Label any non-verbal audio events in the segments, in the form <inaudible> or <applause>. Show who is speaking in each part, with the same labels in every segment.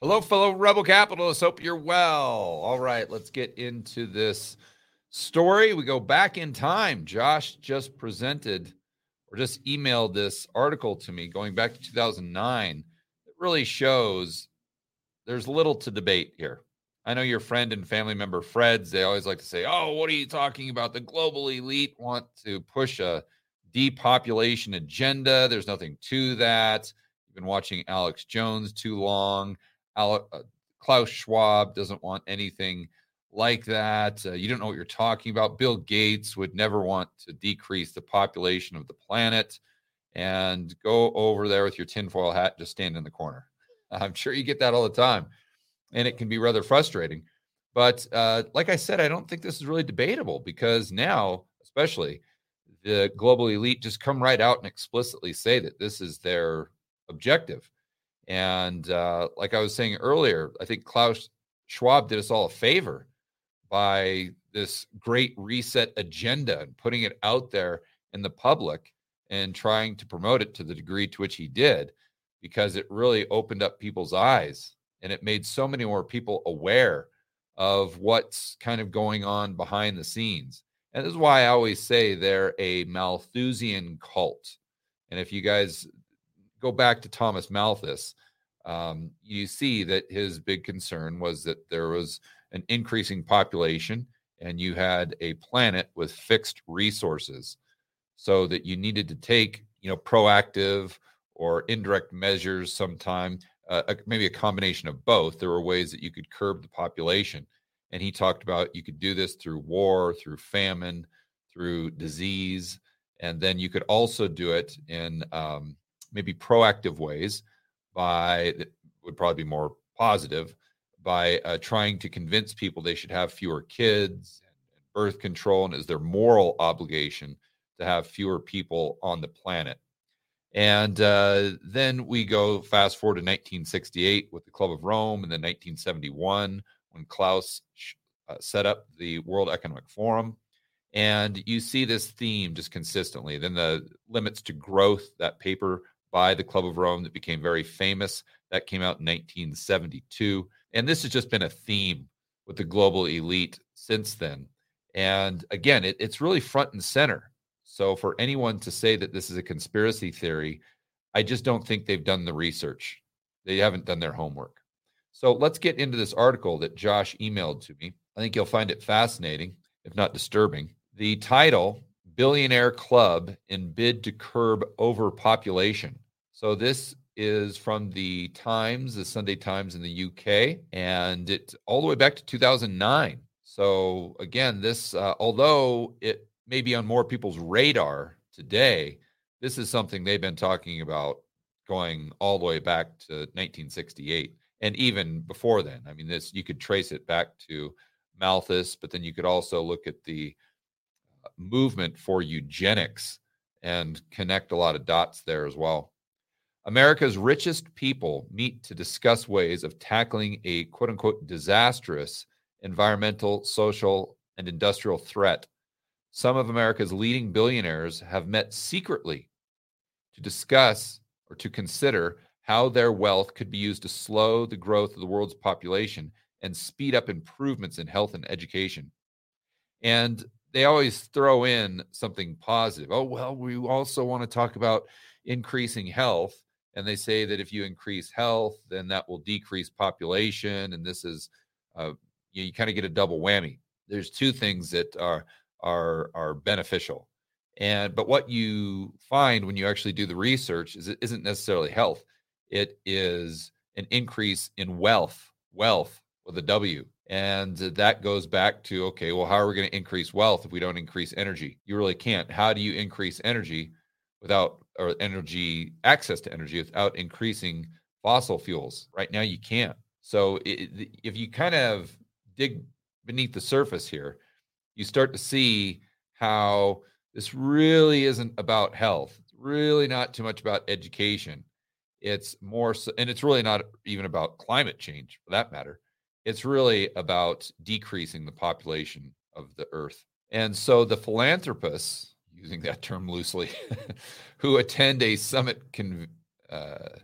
Speaker 1: Hello, fellow rebel capitalists. Hope you're well. All right, let's get into this story. We go back in time. Josh just presented or just emailed this article to me going back to 2009. It really shows there's little to debate here. I know your friend and family member Fred's, they always like to say, Oh, what are you talking about? The global elite want to push a depopulation agenda. There's nothing to that. You've been watching Alex Jones too long. Uh, Klaus Schwab doesn't want anything like that. Uh, you don't know what you're talking about. Bill Gates would never want to decrease the population of the planet. And go over there with your tinfoil hat, just stand in the corner. <laughs> I'm sure you get that all the time. And it can be rather frustrating. But uh, like I said, I don't think this is really debatable because now, especially, the global elite just come right out and explicitly say that this is their objective. And uh, like I was saying earlier, I think Klaus Schwab did us all a favor by this great reset agenda and putting it out there in the public and trying to promote it to the degree to which he did, because it really opened up people's eyes and it made so many more people aware of what's kind of going on behind the scenes. And this is why I always say they're a Malthusian cult. And if you guys go back to Thomas Malthus, um, you see that his big concern was that there was an increasing population and you had a planet with fixed resources. So that you needed to take you know proactive or indirect measures sometime uh, maybe a combination of both. There were ways that you could curb the population. And he talked about you could do this through war through famine through disease. And then you could also do it in um, maybe proactive ways by would probably be more positive by uh, trying to convince people they should have fewer kids and birth control and is their moral obligation to have fewer people on the planet. And uh, then we go fast forward to 1968 with the Club of Rome, and then 1971 when Klaus uh, set up the World Economic Forum. And you see this theme just consistently. Then the limits to growth, that paper by the Club of Rome that became very famous. That came out in 1972. And this has just been a theme with the global elite since then. And again, it, it's really front and center. So for anyone to say that this is a conspiracy theory, I just don't think they've done the research. They haven't done their homework. So let's get into this article that Josh emailed to me. I think you'll find it fascinating, if not disturbing. The title billionaire club in bid to curb overpopulation. So this is from the Times, the Sunday Times in the UK, and it's all the way back to 2009. So again, this uh, although it may be on more people's radar today, this is something they've been talking about going all the way back to 1968 and even before then. I mean, this you could trace it back to Malthus, but then you could also look at the movement for eugenics and connect a lot of dots there as well. America's richest people meet to discuss ways of tackling a quote unquote disastrous environmental, social, and industrial threat. Some of America's leading billionaires have met secretly to discuss or to consider how their wealth could be used to slow the growth of the world's population and speed up improvements in health and education. And they always throw in something positive. Oh, well, we also want to talk about increasing health. And they say that if you increase health, then that will decrease population. And this is, uh, you, you kind of get a double whammy. There's two things that are are are beneficial, and but what you find when you actually do the research is it isn't necessarily health. It is an increase in wealth, wealth with a W. And that goes back to okay, well, how are we going to increase wealth if we don't increase energy? You really can't. How do you increase energy without or energy access to energy without increasing fossil fuels? Right now, you can't. So it, if you kind of dig beneath the surface here, you start to see how this really isn't about health. It's really not too much about education. It's more, so, and it's really not even about climate change for that matter it's really about decreasing the population of the earth. And so the philanthropists, using that term loosely, <laughs> who attend a summit con- uh,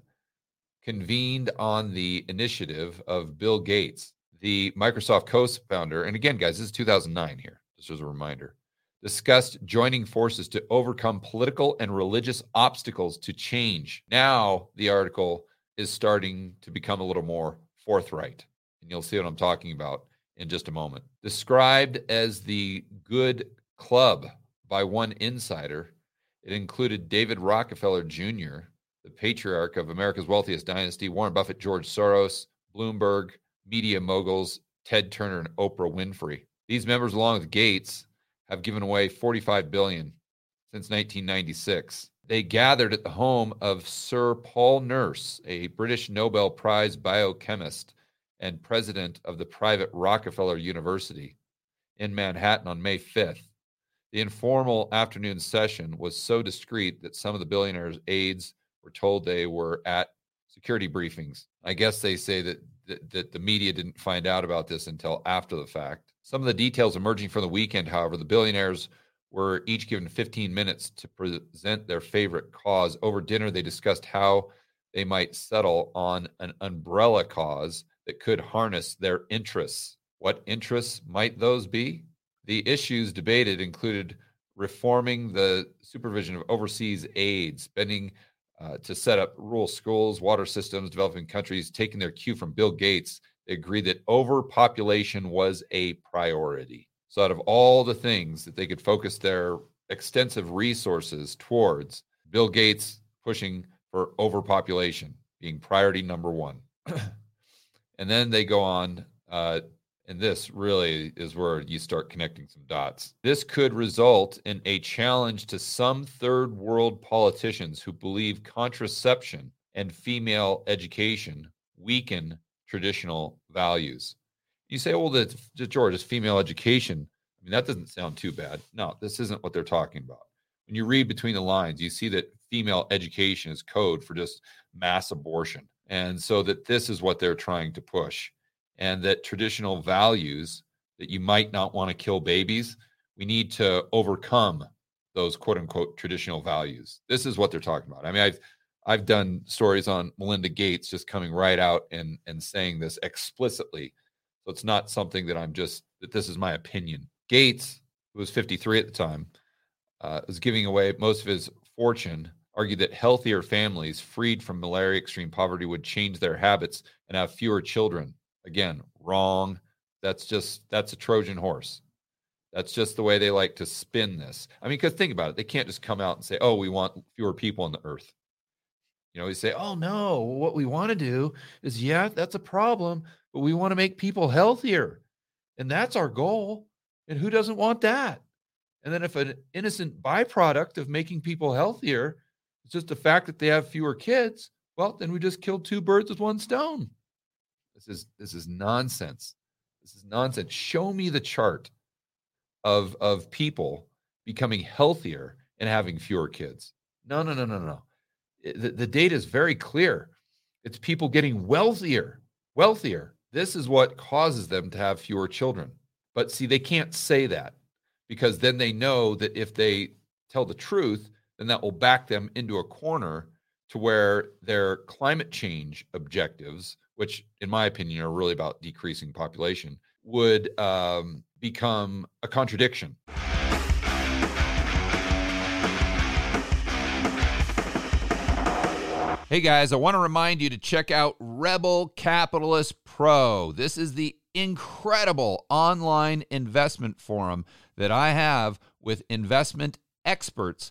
Speaker 1: convened on the initiative of Bill Gates, the Microsoft co founder. And again, guys, this is 2009 here, just as a reminder. Discussed joining forces to overcome political and religious obstacles to change. Now, the article is starting to become a little more forthright. And you'll see what I'm talking about in just a moment. Described as the good club by one insider, it included David Rockefeller Jr., the patriarch of America's wealthiest dynasty, Warren Buffett, George Soros, Bloomberg, media moguls, Ted Turner, and Oprah Winfrey. These members, along with Gates, have given away 45 billion since 1996. They gathered at the home of Sir Paul Nurse, a British Nobel Prize biochemist and president of the private Rockefeller University in Manhattan on May 5th. The informal afternoon session was so discreet that some of the billionaires' aides were told they were at security briefings. I guess they say that, that, that the media didn't find out about this until after the fact. Some of the details emerging from the weekend, however, the billionaires were each given 15 minutes to present their favorite cause. Over dinner, they discussed how they might settle on an umbrella cause that could harness their interests. What interests might those be? The issues debated included reforming the supervision of overseas aid, spending uh, to set up rural schools, water systems, developing countries, taking their cue from Bill Gates. They agreed that overpopulation was a priority. So, out of all the things that they could focus their extensive resources towards, Bill Gates pushing for overpopulation being priority number one. <clears throat> and then they go on uh, and this really is where you start connecting some dots. This could result in a challenge to some third world politicians who believe contraception and female education weaken traditional values. You say, well, the, the George, is female education. I mean, that doesn't sound too bad. No, this isn't what they're talking about. When you read between the lines, you see that female education is code for just mass abortion. And so that this is what they're trying to push and that traditional values that you might not want to kill babies, we need to overcome those quote unquote traditional values. This is what they're talking about. I mean, I've I've done stories on Melinda Gates just coming right out and and saying this explicitly. So it's not something that I'm just that this is my opinion. Gates, who was 53 at the time, uh, was giving away most of his fortune. Argued that healthier families freed from malaria extreme poverty would change their habits and have fewer children. Again, wrong. That's just that's a Trojan horse. That's just the way they like to spin this. I mean, because think about it, they can't just come out and say, "Oh, we want fewer people on the earth." You know, we say, "Oh no, what we want to do is, yeah, that's a problem, but we want to make people healthier, and that's our goal." And who doesn't want that? And then, if an innocent byproduct of making people healthier is just the fact that they have fewer kids, well, then we just killed two birds with one stone. This is this is nonsense. This is nonsense. Show me the chart of of people becoming healthier and having fewer kids. No, no, no, no, no. The, the data is very clear. It's people getting wealthier, wealthier. This is what causes them to have fewer children. But see, they can't say that because then they know that if they tell the truth, then that will back them into a corner to where their climate change objectives which in my opinion are really about decreasing population, would um, become a contradiction. Hey guys, I want to remind you to check out Rebel Capitalist Pro. This is the incredible online investment forum that I have with investment experts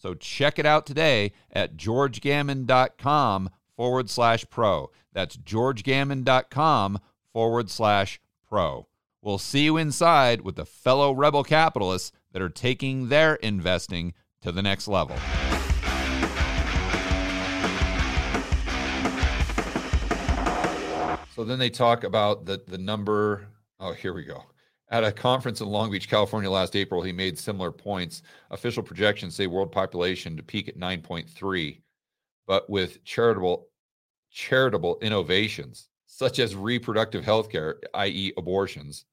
Speaker 1: So check it out today at georgegammon.com forward slash pro. That's georgegammon.com forward slash pro. We'll see you inside with the fellow rebel capitalists that are taking their investing to the next level. So then they talk about the the number. Oh, here we go. At a conference in Long Beach, California last April, he made similar points. Official projections say world population to peak at 9.3, but with charitable charitable innovations such as reproductive health care, i.e., abortions,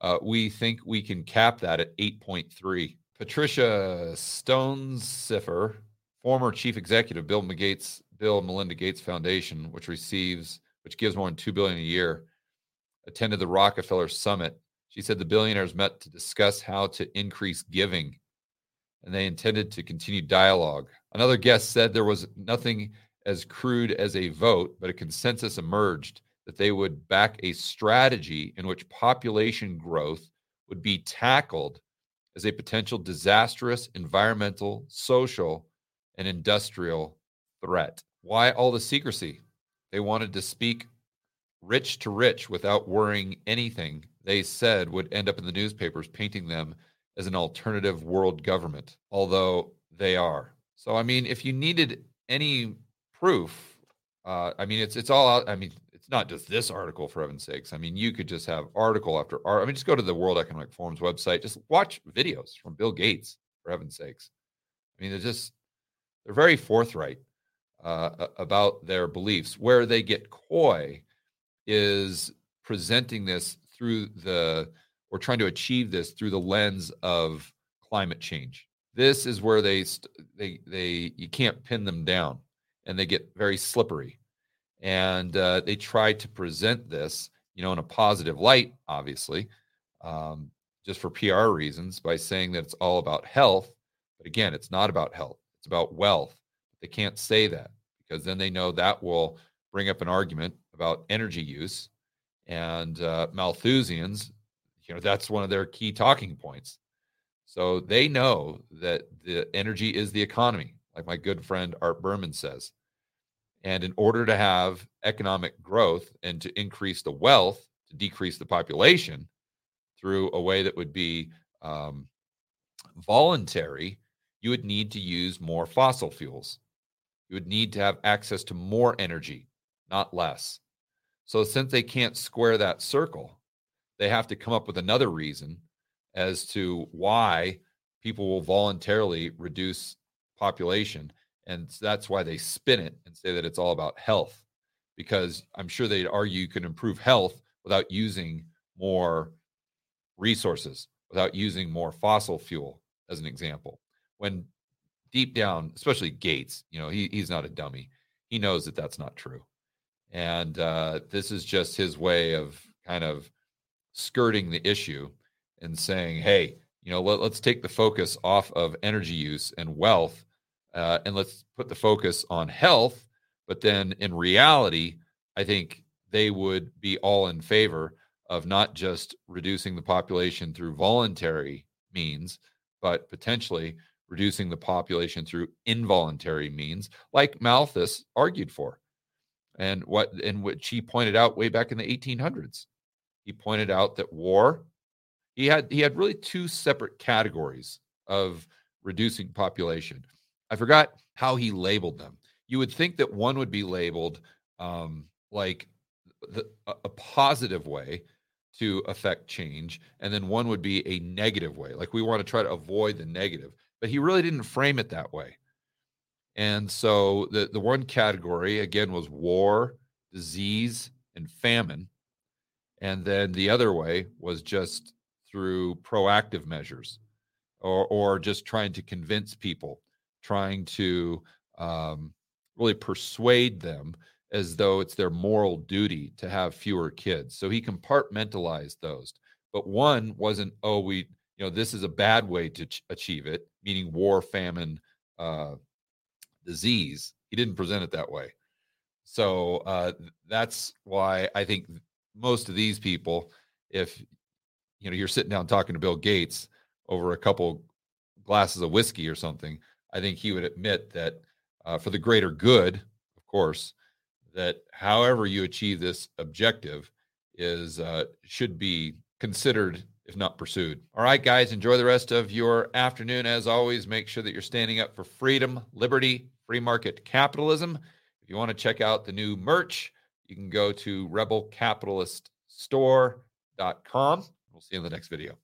Speaker 1: uh, we think we can cap that at 8.3. Patricia Stonesifer, former chief executive, Bill Gates, Bill Melinda Gates Foundation, which receives, which gives more than two billion a year, attended the Rockefeller Summit. She said the billionaires met to discuss how to increase giving, and they intended to continue dialogue. Another guest said there was nothing as crude as a vote, but a consensus emerged that they would back a strategy in which population growth would be tackled as a potential disastrous environmental, social, and industrial threat. Why all the secrecy? They wanted to speak rich to rich without worrying anything they said would end up in the newspapers painting them as an alternative world government, although they are. So, I mean, if you needed any proof, uh, I mean, it's it's all out. I mean, it's not just this article for heaven's sakes. I mean, you could just have article after article. I mean, just go to the World Economic Forum's website. Just watch videos from Bill Gates for heaven's sakes. I mean, they're just they're very forthright uh, about their beliefs. Where they get coy is presenting this through the or trying to achieve this through the lens of climate change. This is where they they they you can't pin them down, and they get very slippery, and uh, they try to present this you know in a positive light, obviously, um, just for PR reasons by saying that it's all about health. But again, it's not about health; it's about wealth. They can't say that because then they know that will bring up an argument about energy use and uh, Malthusians. You know, that's one of their key talking points. So they know that the energy is the economy, like my good friend Art Berman says. And in order to have economic growth and to increase the wealth, to decrease the population through a way that would be um, voluntary, you would need to use more fossil fuels. You would need to have access to more energy, not less. So, since they can't square that circle, they have to come up with another reason as to why people will voluntarily reduce population. And that's why they spin it and say that it's all about health, because I'm sure they'd argue you can improve health without using more resources, without using more fossil fuel, as an example. When deep down, especially Gates, you know, he, he's not a dummy. He knows that that's not true. And uh, this is just his way of kind of skirting the issue and saying, hey, you know, let, us take the focus off of energy use and wealth uh, and let's put the focus on health. But then in reality, I think they would be all in favor of not just reducing the population through voluntary means, but potentially reducing the population through involuntary means, like Malthus argued for, and what in which he pointed out way back in the 1800s. He pointed out that war, he had he had really two separate categories of reducing population. I forgot how he labeled them. You would think that one would be labeled um, like the, a positive way to affect change, and then one would be a negative way. Like we want to try to avoid the negative but he really didn't frame it that way. And so the, the one category, again, was war, disease, and famine. And then the other way was just through proactive measures or, or just trying to convince people, trying to um, really persuade them as though it's their moral duty to have fewer kids. So he compartmentalized those. But one wasn't, oh, we, you know, this is a bad way to ch- achieve it meaning war, famine, uh, disease. He didn't present it that way. So uh, that's why I think most of these people, if you know you're sitting down talking to Bill Gates over a couple glasses of whiskey or something, I think he would admit that uh, for the greater good, of course, that however you achieve this objective is uh, should be considered if not pursued. All right, guys, enjoy the rest of your afternoon. As always, make sure that you're standing up for freedom, liberty, free market capitalism. If you want to check out the new merch, you can go to rebelcapitaliststore.com. We'll see you in the next video.